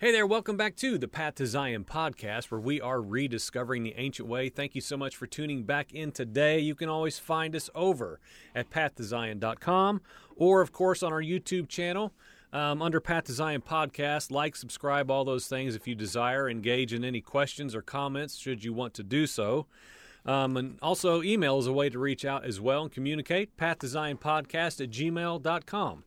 Hey there, welcome back to the Path to Zion podcast, where we are rediscovering the ancient way. Thank you so much for tuning back in today. You can always find us over at pathtozion.com or, of course, on our YouTube channel um, under Path to Zion podcast. Like, subscribe, all those things if you desire. Engage in any questions or comments should you want to do so. Um, and also, email is a way to reach out as well and communicate. Path to Zion podcast at gmail.com.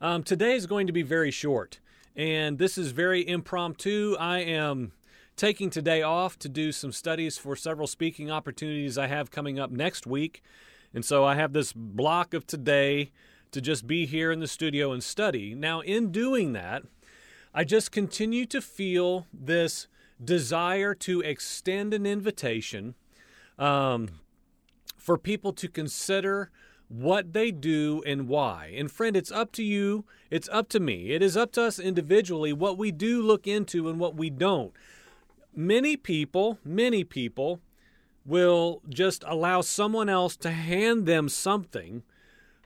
Um, today is going to be very short and this is very impromptu. I am taking today off to do some studies for several speaking opportunities I have coming up next week. And so I have this block of today to just be here in the studio and study. Now, in doing that, I just continue to feel this desire to extend an invitation um, for people to consider what they do and why. And friend, it's up to you, it's up to me. It is up to us individually what we do look into and what we don't. Many people, many people will just allow someone else to hand them something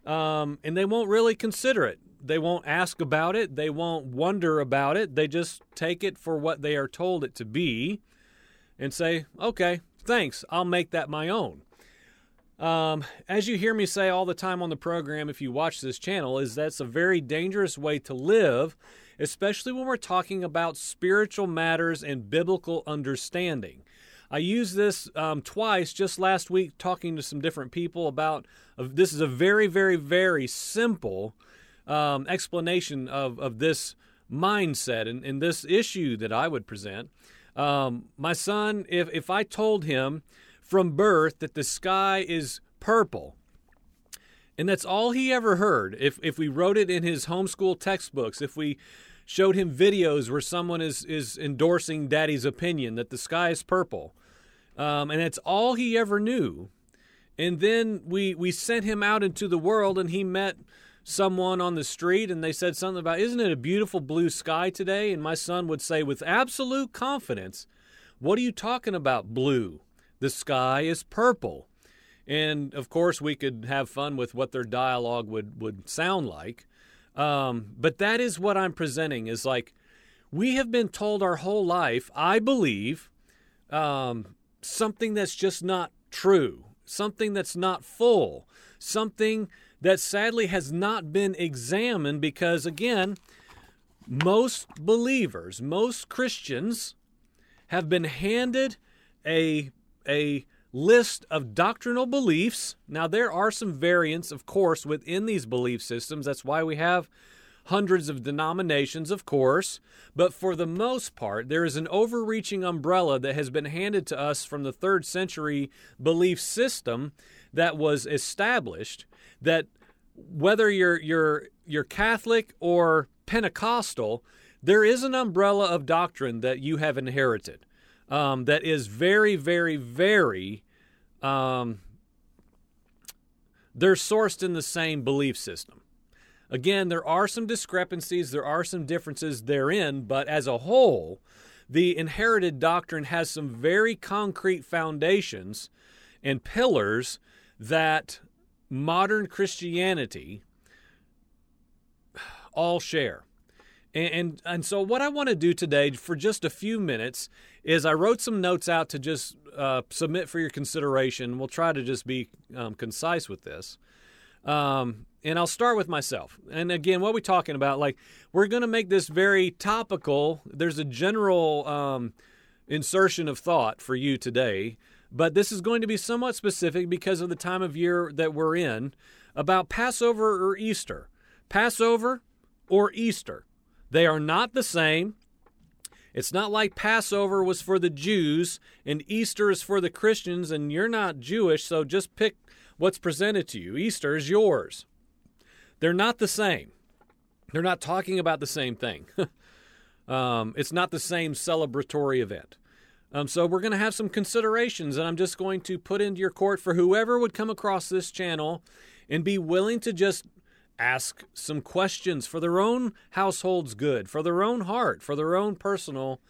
um, and they won't really consider it. They won't ask about it. They won't wonder about it. They just take it for what they are told it to be and say, okay, thanks, I'll make that my own. Um, as you hear me say all the time on the program, if you watch this channel, is that's a very dangerous way to live, especially when we're talking about spiritual matters and biblical understanding. I used this um, twice just last week talking to some different people about uh, this is a very, very, very simple um, explanation of, of this mindset and, and, this issue that I would present. Um, my son, if, if I told him from birth that the sky is purple. And that's all he ever heard. If, if we wrote it in his homeschool textbooks, if we showed him videos where someone is, is endorsing daddy's opinion that the sky is purple, um, and that's all he ever knew. And then we, we sent him out into the world and he met someone on the street and they said something about, Isn't it a beautiful blue sky today? And my son would say, with absolute confidence, What are you talking about, blue? The sky is purple. And of course, we could have fun with what their dialogue would, would sound like. Um, but that is what I'm presenting is like, we have been told our whole life, I believe, um, something that's just not true, something that's not full, something that sadly has not been examined because, again, most believers, most Christians have been handed a a list of doctrinal beliefs. Now, there are some variants, of course, within these belief systems. That's why we have hundreds of denominations, of course. But for the most part, there is an overreaching umbrella that has been handed to us from the third century belief system that was established that whether you're you're you're Catholic or Pentecostal, there is an umbrella of doctrine that you have inherited um, that is very, very, very. Um, they're sourced in the same belief system. Again, there are some discrepancies, there are some differences therein, but as a whole, the inherited doctrine has some very concrete foundations and pillars that modern Christianity all share. And, and, and so, what I want to do today for just a few minutes is I wrote some notes out to just uh, submit for your consideration. We'll try to just be um, concise with this. Um, and I'll start with myself. And again, what are we talking about? Like, we're going to make this very topical. There's a general um, insertion of thought for you today, but this is going to be somewhat specific because of the time of year that we're in about Passover or Easter. Passover or Easter. They are not the same. It's not like Passover was for the Jews and Easter is for the Christians, and you're not Jewish, so just pick what's presented to you. Easter is yours. They're not the same. They're not talking about the same thing. um, it's not the same celebratory event. Um, so we're going to have some considerations, and I'm just going to put into your court for whoever would come across this channel and be willing to just ask some questions for their own household's good, for their own heart, for their own personal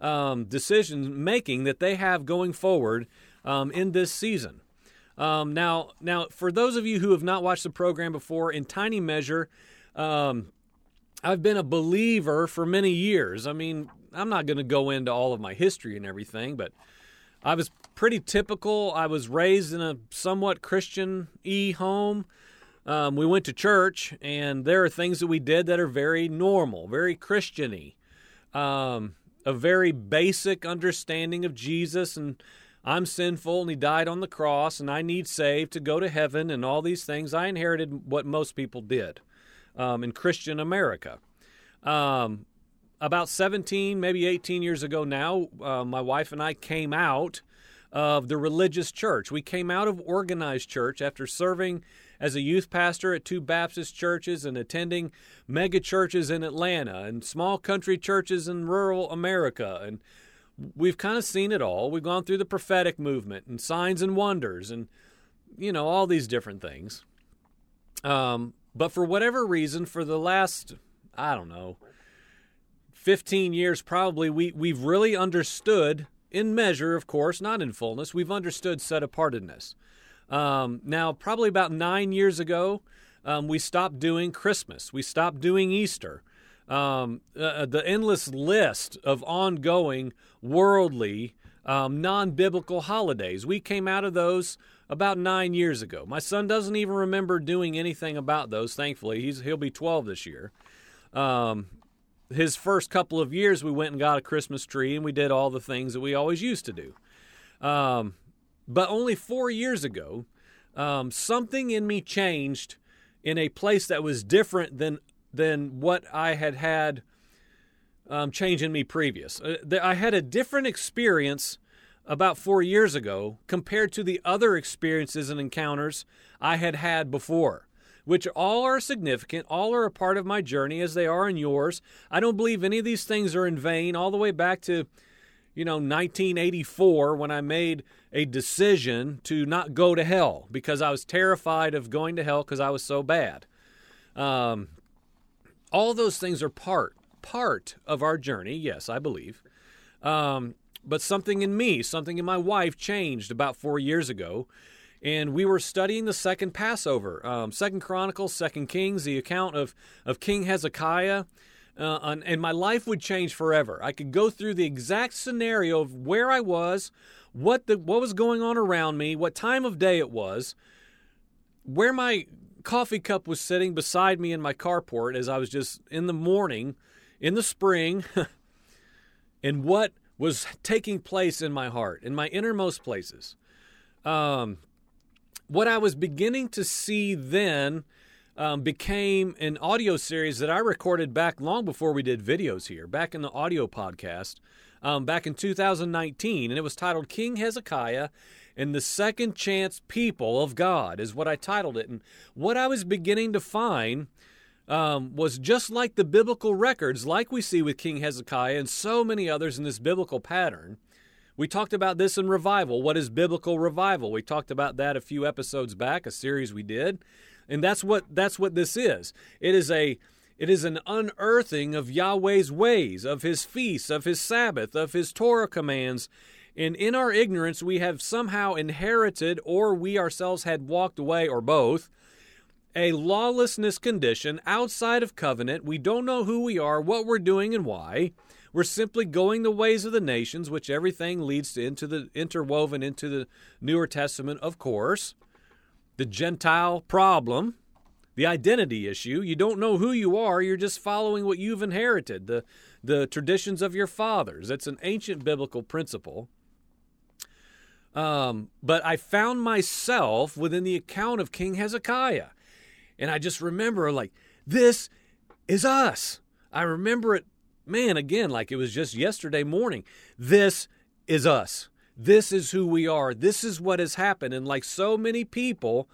um, decision making that they have going forward um, in this season. Um, now, now, for those of you who have not watched the program before, in tiny measure, um, I've been a believer for many years. I mean, I'm not going to go into all of my history and everything, but I was pretty typical. I was raised in a somewhat Christian e home. Um, we went to church, and there are things that we did that are very normal, very Christiany. Um, a very basic understanding of Jesus and I'm sinful and he died on the cross and I need saved to go to heaven and all these things. I inherited what most people did um, in Christian America. Um, about 17, maybe 18 years ago now, uh, my wife and I came out of the religious church. We came out of organized church after serving as a youth pastor at two Baptist churches and attending mega churches in Atlanta and small country churches in rural America. And we've kind of seen it all. We've gone through the prophetic movement and signs and wonders and, you know, all these different things. Um, but for whatever reason, for the last, I don't know, 15 years probably, we, we've really understood, in measure, of course, not in fullness, we've understood set apartedness. Um, now, probably about nine years ago, um, we stopped doing Christmas. We stopped doing Easter. Um, uh, uh the endless list of ongoing worldly, um, non biblical holidays. We came out of those about nine years ago. My son doesn't even remember doing anything about those, thankfully. He's, he'll be 12 this year. Um, his first couple of years, we went and got a Christmas tree and we did all the things that we always used to do. Um, but only four years ago, um, something in me changed in a place that was different than than what I had had um, change in me previous. Uh, I had a different experience about four years ago compared to the other experiences and encounters I had had before, which all are significant, all are a part of my journey as they are in yours. I don't believe any of these things are in vain, all the way back to you know, 1984 when I made a decision to not go to hell because I was terrified of going to hell because I was so bad. Um, all those things are part part of our journey. Yes, I believe. Um, but something in me, something in my wife, changed about four years ago, and we were studying the second Passover, um, Second Chronicles, Second Kings, the account of of King Hezekiah uh, and my life would change forever. I could go through the exact scenario of where I was, what the what was going on around me, what time of day it was, where my coffee cup was sitting beside me in my carport as I was just in the morning, in the spring, and what was taking place in my heart, in my innermost places. Um, what I was beginning to see then um, became an audio series that I recorded back long before we did videos here, back in the audio podcast, um, back in 2019. And it was titled King Hezekiah and the Second Chance People of God, is what I titled it. And what I was beginning to find um, was just like the biblical records, like we see with King Hezekiah and so many others in this biblical pattern. We talked about this in revival. What is biblical revival? We talked about that a few episodes back, a series we did. And that's what that's what this is. It is a it is an unearthing of Yahweh's ways, of his feasts, of his Sabbath, of his Torah commands. And in our ignorance, we have somehow inherited, or we ourselves had walked away, or both, a lawlessness condition outside of covenant. We don't know who we are, what we're doing, and why. We're simply going the ways of the nations, which everything leads to into the interwoven into the Newer Testament, of course the Gentile problem, the identity issue. You don't know who you are, you're just following what you've inherited, the, the traditions of your fathers. It's an ancient biblical principle. Um, but I found myself within the account of King Hezekiah. And I just remember, like, this is us. I remember it, man, again, like it was just yesterday morning. This is us. This is who we are. This is what has happened. And like so many people,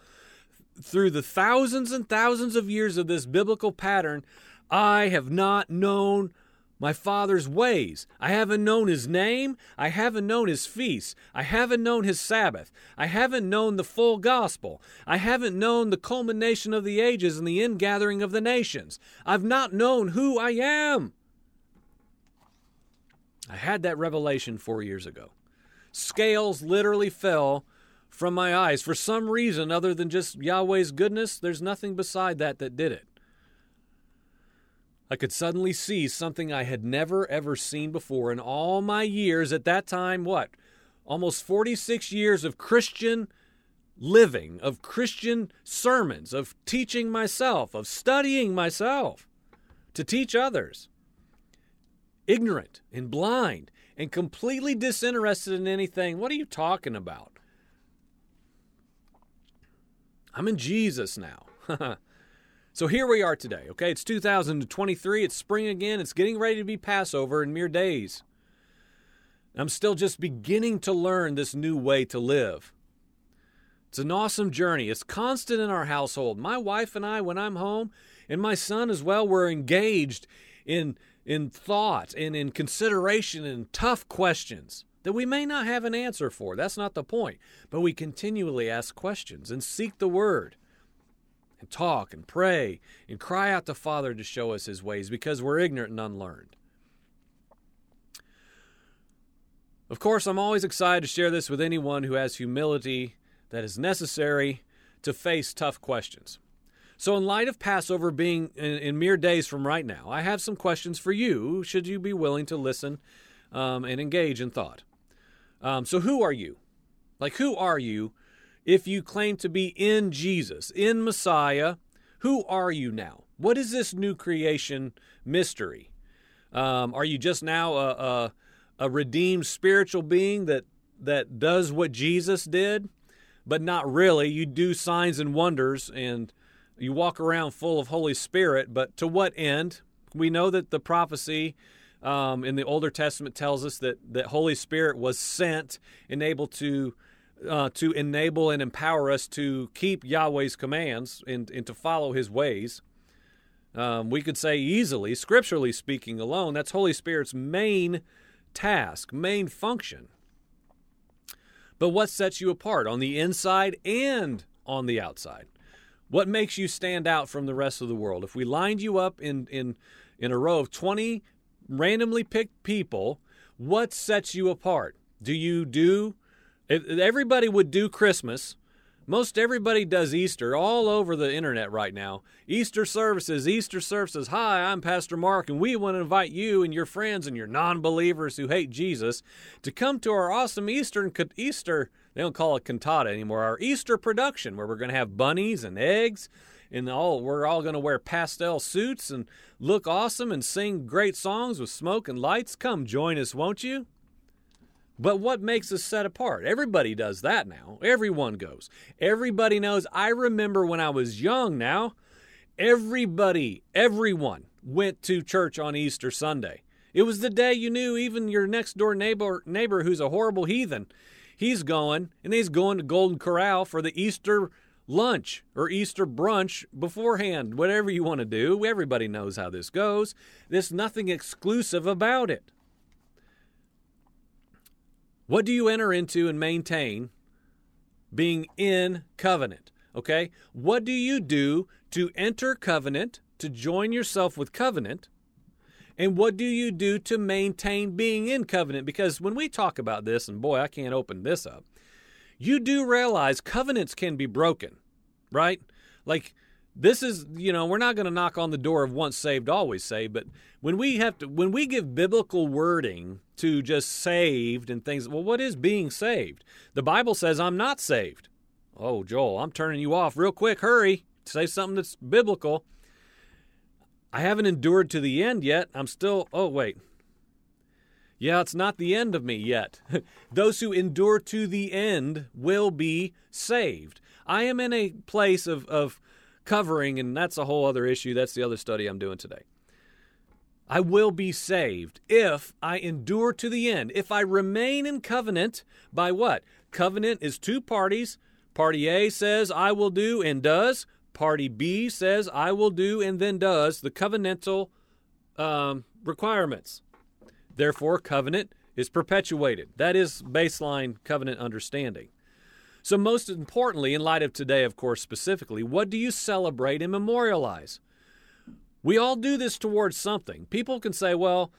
through the thousands and thousands of years of this biblical pattern, I have not known my Father's ways. I haven't known His name. I haven't known His feasts. I haven't known His Sabbath. I haven't known the full gospel. I haven't known the culmination of the ages and the ingathering of the nations. I've not known who I am. I had that revelation four years ago scales literally fell from my eyes. For some reason other than just Yahweh's goodness, there's nothing beside that that did it. I could suddenly see something I had never ever seen before in all my years at that time. What? Almost 46 years of Christian living, of Christian sermons, of teaching myself, of studying myself to teach others. Ignorant and blind and completely disinterested in anything. What are you talking about? I'm in Jesus now. so here we are today, okay? It's 2023. It's spring again. It's getting ready to be Passover in mere days. I'm still just beginning to learn this new way to live. It's an awesome journey. It's constant in our household. My wife and I, when I'm home, and my son as well, we're engaged in, in thought and in consideration and tough questions that we may not have an answer for. That's not the point. But we continually ask questions and seek the word and talk and pray and cry out to Father to show us his ways because we're ignorant and unlearned. Of course, I'm always excited to share this with anyone who has humility that is necessary to face tough questions. So, in light of Passover being in, in, mere days from right now, I have some questions for you, should you be willing to listen um, and engage in thought. Um, so, who are you? Like, who are you if you claim to be in Jesus, in Messiah? Who are you now? What is this new creation mystery? Um, are you just now a, a, a redeemed spiritual being that that does what Jesus did? but not really. You do signs and wonders and you walk around full of Holy Spirit, but to what end? We know that the prophecy um, in the Older Testament tells us that that Holy Spirit was sent and able to uh, to enable and empower us to keep Yahweh's commands and, and to follow His ways. Um, we could say easily, scripturally speaking alone, that's Holy Spirit's main task, main function. But what sets you apart on the inside and on the outside? What makes you stand out from the rest of the world? If we lined you up in in in a row of 20 randomly picked people, what sets you apart? Do you do everybody would do Christmas most everybody does Easter all over the internet right now. Easter services, Easter services. Hi, I'm Pastor Mark, and we want to invite you and your friends and your non believers who hate Jesus to come to our awesome Eastern Easter, they don't call it cantata anymore, our Easter production, where we're going to have bunnies and eggs. And all we're all going to wear pastel suits and look awesome and sing great songs with smoke and lights. Come join us, won't you? But what makes us set apart? Everybody does that now. Everyone goes. Everybody knows. I remember when I was young now, everybody, everyone went to church on Easter Sunday. It was the day you knew even your next door neighbor neighbor who's a horrible heathen. He's going and he's going to Golden Corral for the Easter lunch or Easter brunch beforehand. Whatever you want to do. Everybody knows how this goes. There's nothing exclusive about it. What do you enter into and maintain being in covenant? Okay? What do you do to enter covenant, to join yourself with covenant? And what do you do to maintain being in covenant? Because when we talk about this, and boy, I can't open this up, you do realize covenants can be broken, right? Like this is you know we're not going to knock on the door of once saved always saved but when we have to when we give biblical wording to just saved and things well what is being saved? The bible says i'm not saved. Oh joel i'm turning you off real quick. Hurry. Say something that's biblical i haven't endured to the end yet i'm still oh wait yeah, it's not the end of me yet. Those who endure to the end will be saved. I am in a place of, of covering, and that's a whole other issue. That's the other study I'm doing today. I will be saved if I endure to the end. If I remain in covenant by what? Covenant is two parties. Party A says, I will do and does. Party B says, I will do and then does the covenantal um, requirements. Therefore, covenant is perpetuated. That is baseline covenant understanding. So, most importantly, in light of today, of course, specifically, what do you celebrate and memorialize? We all do this towards something. People can say, well,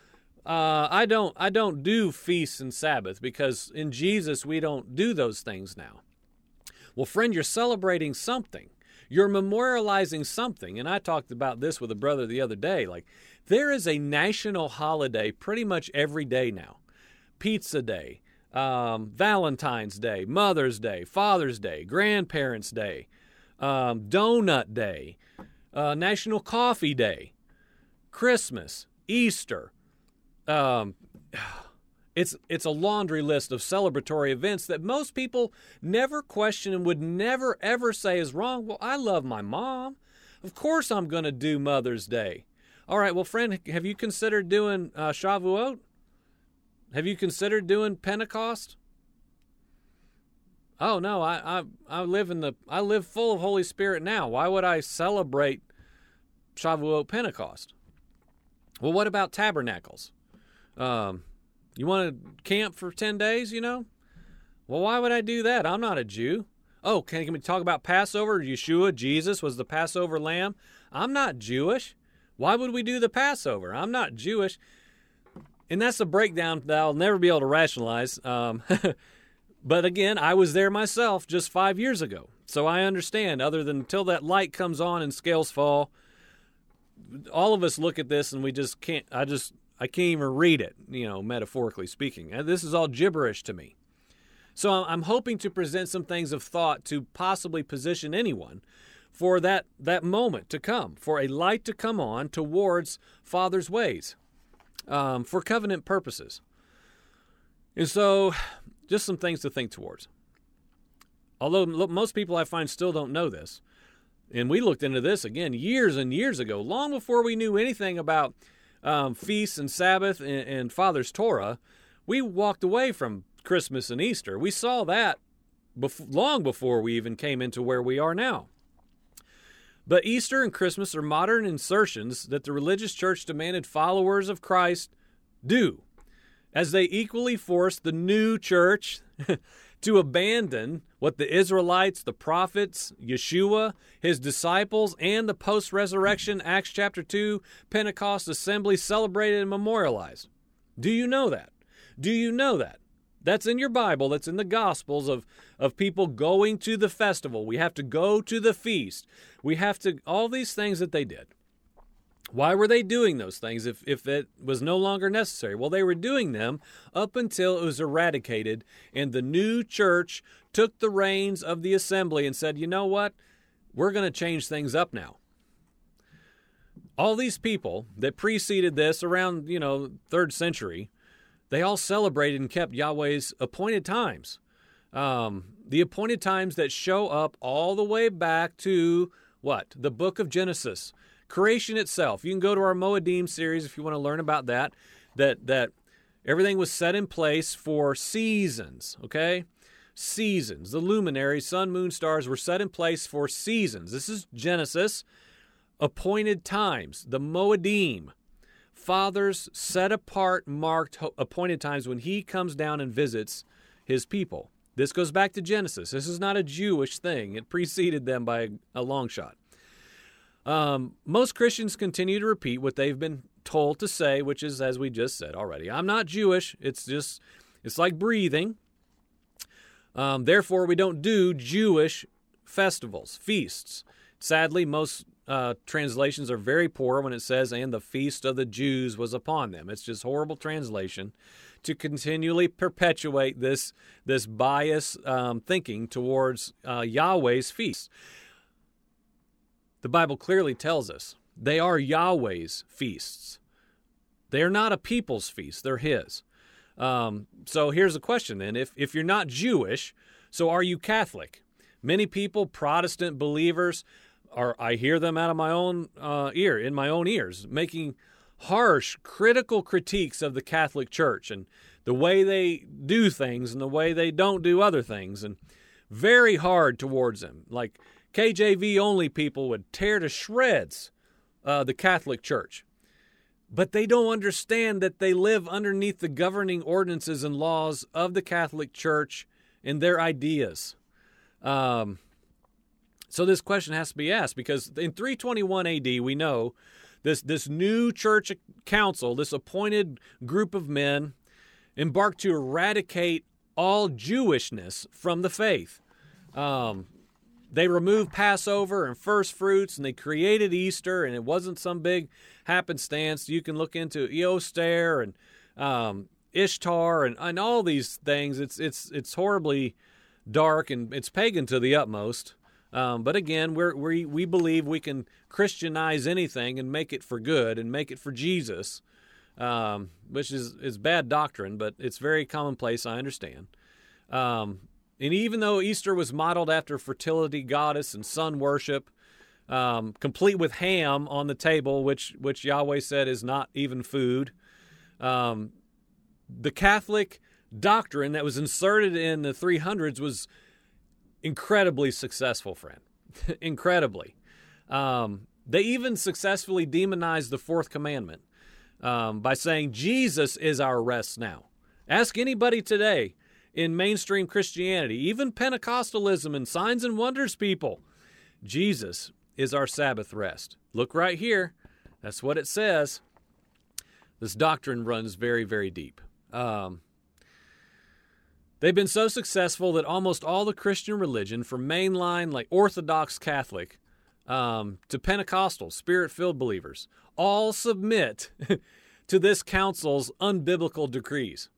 uh, I don't I don't do feasts and Sabbath because in Jesus we don't do those things now. Well, friend, you're celebrating something. You're memorializing something. And I talked about this with a brother the other day. Like, There is a national holiday pretty much every day now Pizza Day, um, Valentine's Day, Mother's Day, Father's Day, Grandparents' Day, um, Donut Day, uh, National Coffee Day, Christmas, Easter. Um, it's it's a laundry list of celebratory events that most people never question and would never ever say is wrong. Well, I love my mom. Of course, I'm going to do Mother's Day. All right, well, friend, have you considered doing uh, Shavuot? Have you considered doing Pentecost? Oh no, I, I I live in the I live full of Holy Spirit now. Why would I celebrate Shavuot Pentecost? Well, what about tabernacles? Um, you want to camp for ten days? You know? Well, why would I do that? I'm not a Jew. Oh, can, can we talk about Passover? Yeshua, Jesus was the Passover lamb. I'm not Jewish. Why would we do the Passover? I'm not Jewish. And that's a breakdown that I'll never be able to rationalize. Um, but again, I was there myself just five years ago. So I understand, other than until that light comes on and scales fall, all of us look at this and we just can't, I just, I can't even read it, you know, metaphorically speaking. This is all gibberish to me. So I'm hoping to present some things of thought to possibly position anyone for that, that moment to come, for a light to come on towards Father's ways um, for covenant purposes. And so, just some things to think towards. Although most people I find still don't know this. And we looked into this again years and years ago, long before we knew anything about um, feasts and Sabbath and, and Father's Torah. We walked away from Christmas and Easter. We saw that bef- long before we even came into where we are now. But Easter and Christmas are modern insertions that the religious church demanded followers of Christ do, as they equally forced the new church to abandon what the Israelites, the prophets, Yeshua, his disciples, and the post resurrection Acts chapter 2 Pentecost assembly celebrated and memorialized. Do you know that? Do you know that? That's in your Bible. That's in the Gospels of, of people going to the festival. We have to go to the feast. We have to, all these things that they did. Why were they doing those things if, if it was no longer necessary? Well, they were doing them up until it was eradicated, and the new church took the reins of the assembly and said, you know what? We're going to change things up now. All these people that preceded this around, you know, third century, they all celebrated and kept Yahweh's appointed times. Um, the appointed times that show up all the way back to what? The book of Genesis. Creation itself. You can go to our Moedim series if you want to learn about that. That that everything was set in place for seasons, okay? Seasons. The luminaries, sun, moon, stars were set in place for seasons. This is Genesis. Appointed times, the Moedim fathers set apart, marked, appointed times when he comes down and visits his people. This goes back to Genesis. This is not a Jewish thing, it preceded them by a long shot. Um, most Christians continue to repeat what they've been told to say, which is, as we just said already, I'm not Jewish. It's just, it's like breathing. Um, therefore, we don't do Jewish festivals, feasts. Sadly, most uh, translations are very poor when it says, and the feast of the Jews was upon them. It's just horrible translation to continually perpetuate this, this bias um, thinking towards uh, Yahweh's feasts. The Bible clearly tells us they are Yahweh's feasts. They are not a people's feast, they're His. Um, so here's a question then if, if you're not Jewish, so are you Catholic? Many people, Protestant believers, are I hear them out of my own uh, ear, in my own ears, making harsh, critical critiques of the Catholic Church and the way they do things and the way they don't do other things, and very hard towards them. Like KJV only people would tear to shreds uh, the Catholic Church. But they don't understand that they live underneath the governing ordinances and laws of the Catholic Church and their ideas. Um, so this question has to be asked because in 321 AD, we know this, this new church council, this appointed group of men, embarked to eradicate all Jewishness from the faith. Um, they removed Passover and first fruits and they created Easter, and it wasn't some big happenstance. You can look into Eostre and um, Ishtar and, and all these things. It's it's it's horribly dark and it's pagan to the utmost. Um, but again, we're, we we believe we can Christianize anything and make it for good and make it for Jesus, um, which is is bad doctrine, but it's very commonplace. I understand. Um, and even though Easter was modeled after fertility goddess and sun worship, um, complete with ham on the table, which which Yahweh said is not even food, um, the Catholic doctrine that was inserted in the 300s was incredibly successful, friend. incredibly. Um, they even successfully demonized the fourth commandment um, by saying Jesus is our rest now. Ask anybody today in mainstream Christianity, even Pentecostalism and signs and wonders people. Jesus is our Sabbath rest. Look right here. That's what it says. This doctrine runs very, very deep. Um, they've been so successful that almost all the Christian religion, from mainline like Orthodox Catholic um, to Pentecostal, Spirit filled believers, all submit to this council's unbiblical decrees.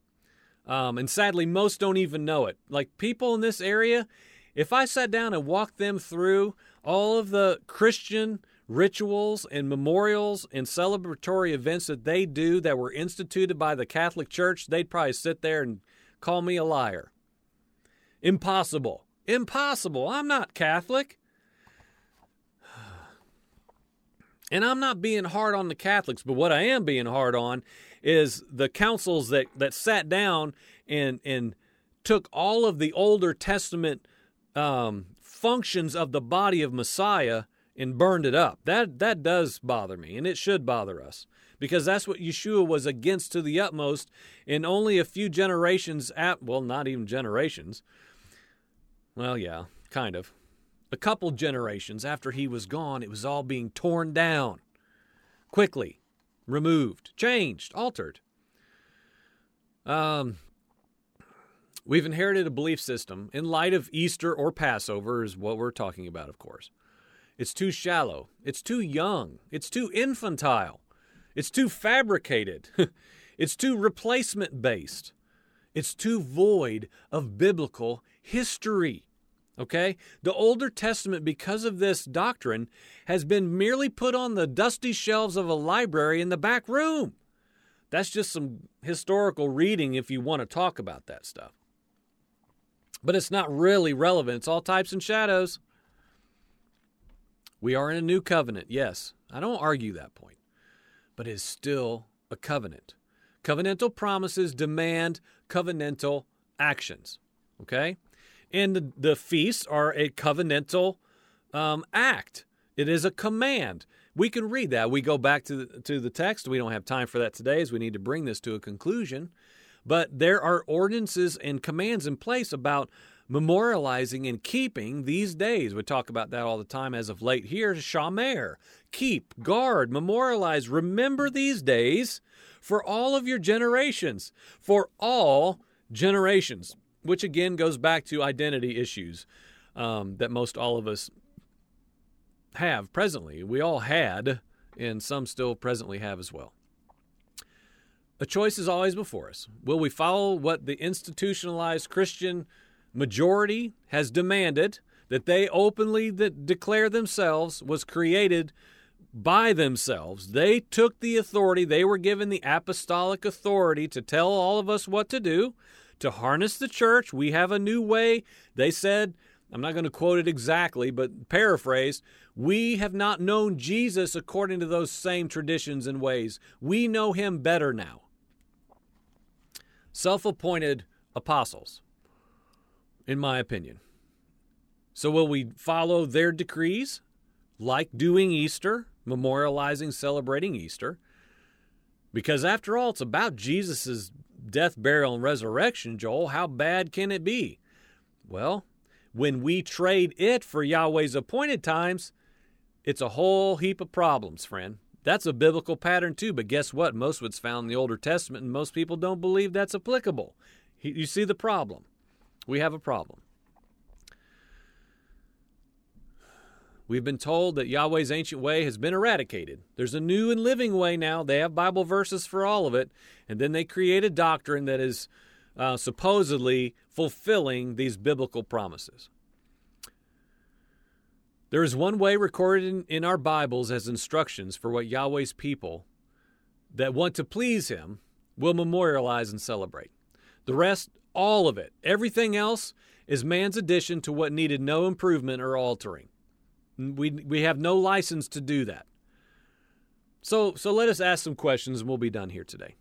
Um, and sadly, most don't even know it. Like people in this area, if I sat down and walked them through all of the Christian rituals and memorials and celebratory events that they do that were instituted by the Catholic Church, they'd probably sit there and call me a liar. Impossible. Impossible. I'm not Catholic. And I'm not being hard on the Catholics, but what I am being hard on is the councils that, that sat down and, and took all of the Older Testament um, functions of the body of Messiah and burned it up. That, that does bother me, and it should bother us because that's what Yeshua was against to the utmost. In only a few generations, at, well, not even generations. Well, yeah, kind of. A couple generations after he was gone, it was all being torn down quickly removed, changed, altered. Um, we've inherited a belief system in light of Easter or Passover, is what we're talking about, of course. It's too shallow. It's too young. It's too infantile. It's too fabricated. it's too replacement based. It's too void of biblical history. Okay? The Older Testament, because of this doctrine, has been merely put on the dusty shelves of a library in the back room. That's just some historical reading if you want to talk about that stuff. But it's not really relevant. It's all types and shadows. We are in a new covenant, yes. I don't argue that point. But it's still a covenant. Covenantal promises demand covenantal actions. Okay? And the, the feasts are a covenantal um, act. It is a command. We can read that. We go back to the, to the text. We don't have time for that today as we need to bring this to a conclusion. But there are ordinances and commands in place about memorializing and keeping these days. We talk about that all the time as of late here. Shamar, keep, guard, memorialize, remember these days for all of your generations, for all generations which again goes back to identity issues um, that most all of us have presently. We all had, and some still presently have as well. A choice is always before us. Will we follow what the institutionalized Christian majority has demanded that they openly declare themselves was created by themselves. They took the authority, they were given the apostolic authority to tell all of us what to do to harness the church. We have a new way. They said, I'm not going to quote it exactly, but paraphrase, we have not known Jesus according to those same traditions and ways. We know him better now. Self appointed apostles, in my opinion. So, will we follow their decrees, like doing Easter, memorializing, celebrating Easter? Because after all, it's about Jesus' death, burial, and resurrection, Joel, how bad can it be? Well, when we trade it for Yahweh's appointed times, it's a whole heap of problems, friend. That's a biblical pattern too, but guess what? Most of it's found in the Older Testament, and most people don't believe that's applicable. You see the problem. We have a problem. We've been told that Yahweh's ancient way has been eradicated. There's a new and living way now. They have Bible verses for all of it. And then they create a doctrine that is uh, supposedly fulfilling these biblical promises. There is one way recorded in, in our Bibles as instructions for what Yahweh's people that want to please Him will memorialize and celebrate. The rest, all of it, everything else, is man's addition to what needed no improvement or altering. We, we have no license to do that. So, so let us ask some questions and we'll be done here today.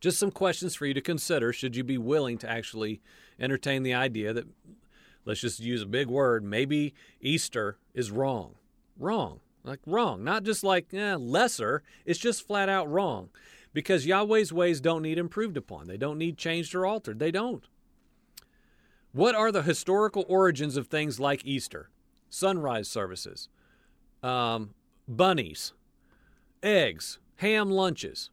Just some questions for you to consider should you be willing to actually entertain the idea that, let's just use a big word, maybe Easter is wrong. Wrong. Like wrong. Not just like eh, lesser, it's just flat out wrong. Because Yahweh's ways don't need improved upon, they don't need changed or altered. They don't. What are the historical origins of things like Easter? Sunrise services, um, bunnies, eggs, ham lunches.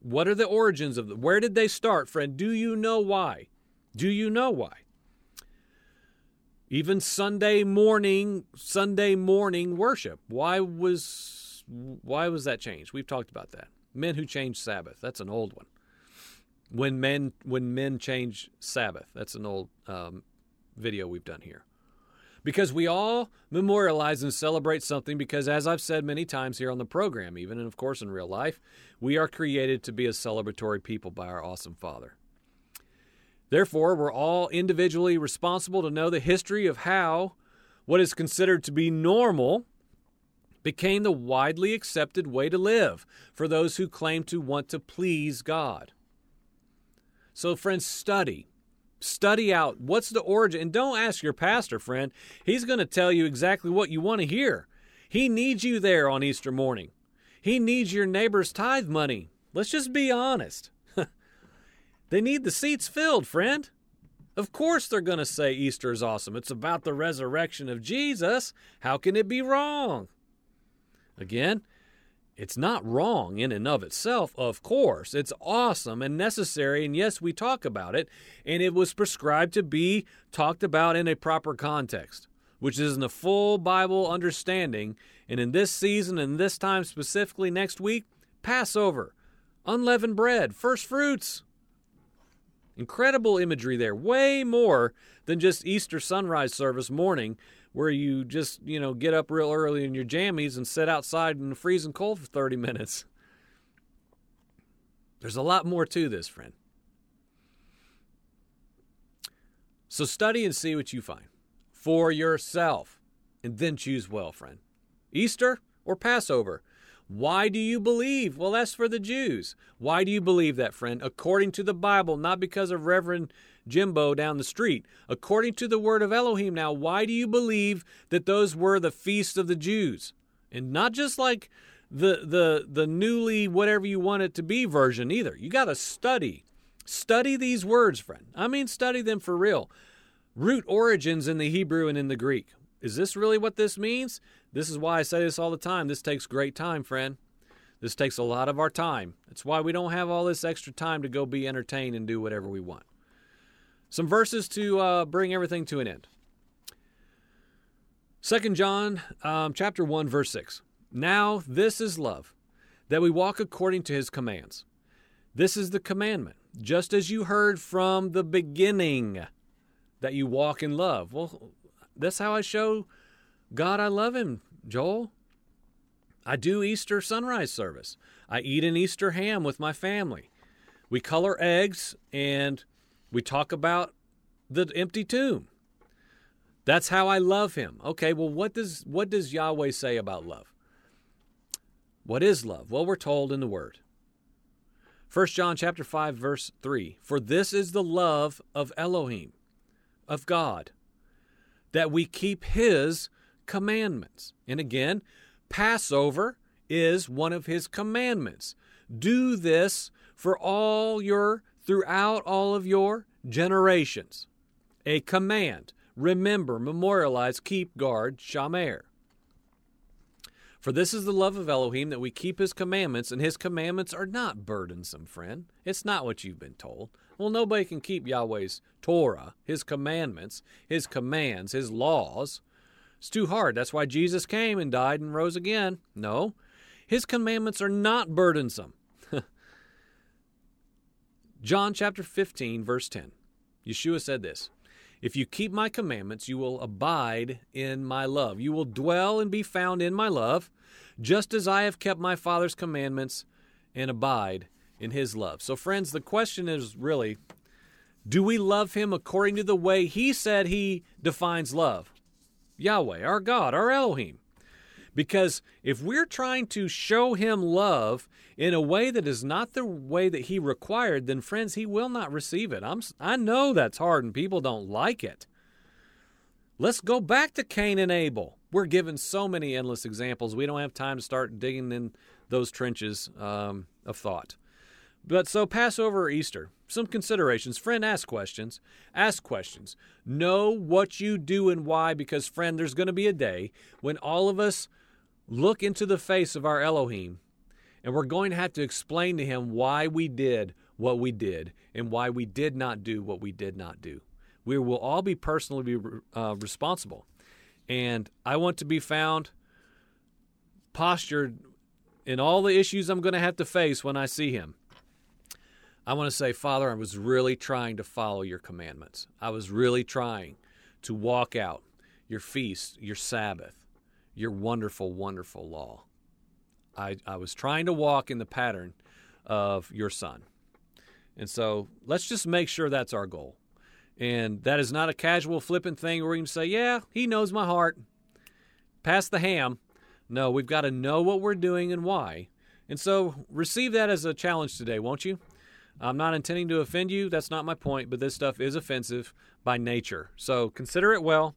What are the origins of them? Where did they start, friend? Do you know why? Do you know why? Even Sunday morning, Sunday morning worship. Why was why was that changed? We've talked about that. Men who changed Sabbath. That's an old one. When men when men change Sabbath. That's an old um, video we've done here because we all memorialize and celebrate something because as I've said many times here on the program even and of course in real life we are created to be a celebratory people by our awesome father. Therefore we're all individually responsible to know the history of how what is considered to be normal became the widely accepted way to live for those who claim to want to please God. So friends study Study out what's the origin. And don't ask your pastor, friend. He's going to tell you exactly what you want to hear. He needs you there on Easter morning. He needs your neighbor's tithe money. Let's just be honest. they need the seats filled, friend. Of course, they're going to say Easter is awesome. It's about the resurrection of Jesus. How can it be wrong? Again, it's not wrong in and of itself, of course. It's awesome and necessary, and yes, we talk about it, and it was prescribed to be talked about in a proper context, which is in the full Bible understanding. And in this season and this time specifically next week, Passover, unleavened bread, first fruits. Incredible imagery there, way more than just Easter sunrise service morning where you just, you know, get up real early in your jammies and sit outside in the freezing cold for 30 minutes. There's a lot more to this, friend. So study and see what you find for yourself and then choose well, friend. Easter or Passover? Why do you believe? Well, that's for the Jews. Why do you believe that, friend? According to the Bible, not because of Reverend Jimbo down the street. According to the word of Elohim, now, why do you believe that those were the feasts of the Jews? And not just like the the the newly whatever you want it to be version either. You got to study. Study these words, friend. I mean study them for real. Root origins in the Hebrew and in the Greek. Is this really what this means? This is why I say this all the time. This takes great time, friend. This takes a lot of our time. That's why we don't have all this extra time to go be entertained and do whatever we want. Some verses to uh, bring everything to an end. Second John um, chapter 1 verse 6. Now this is love, that we walk according to his commands. This is the commandment, just as you heard from the beginning that you walk in love. Well, that's how I show God I love him, Joel. I do Easter sunrise service. I eat an Easter ham with my family. We color eggs and we talk about the empty tomb. That's how I love him. Okay, well what does what does Yahweh say about love? What is love? Well, we're told in the word. 1 John chapter 5 verse 3. For this is the love of Elohim, of God, that we keep his commandments. And again, Passover is one of his commandments. Do this for all your throughout all of your generations. A command. Remember, memorialize, keep guard, shamar. For this is the love of Elohim that we keep his commandments, and his commandments are not burdensome, friend. It's not what you've been told. Well, nobody can keep Yahweh's Torah, his commandments, his commands, his laws. It's too hard. That's why Jesus came and died and rose again. No, his commandments are not burdensome. John chapter 15, verse 10. Yeshua said this If you keep my commandments, you will abide in my love. You will dwell and be found in my love, just as I have kept my Father's commandments and abide in his love. So, friends, the question is really do we love him according to the way he said he defines love? Yahweh, our God, our Elohim. Because if we're trying to show him love in a way that is not the way that he required, then friends, he will not receive it. I'm, I know that's hard and people don't like it. Let's go back to Cain and Abel. We're given so many endless examples. We don't have time to start digging in those trenches um, of thought. But so Passover or Easter, some considerations. Friend, ask questions. Ask questions. Know what you do and why, because, friend, there's going to be a day when all of us look into the face of our Elohim and we're going to have to explain to him why we did what we did and why we did not do what we did not do. We will all be personally uh, responsible. And I want to be found postured in all the issues I'm going to have to face when I see him. I want to say, Father, I was really trying to follow your commandments. I was really trying to walk out your feast, your Sabbath, your wonderful, wonderful law. I, I was trying to walk in the pattern of your son. And so let's just make sure that's our goal. And that is not a casual, flippant thing where we can say, yeah, he knows my heart. Pass the ham. No, we've got to know what we're doing and why. And so receive that as a challenge today, won't you? I'm not intending to offend you. That's not my point, but this stuff is offensive by nature. So consider it well,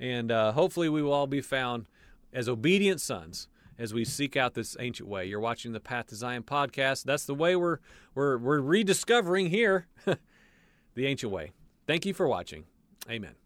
and uh, hopefully we will all be found as obedient sons as we seek out this ancient way. You're watching the Path to Zion podcast. That's the way we're we're we're rediscovering here the ancient way. Thank you for watching. Amen.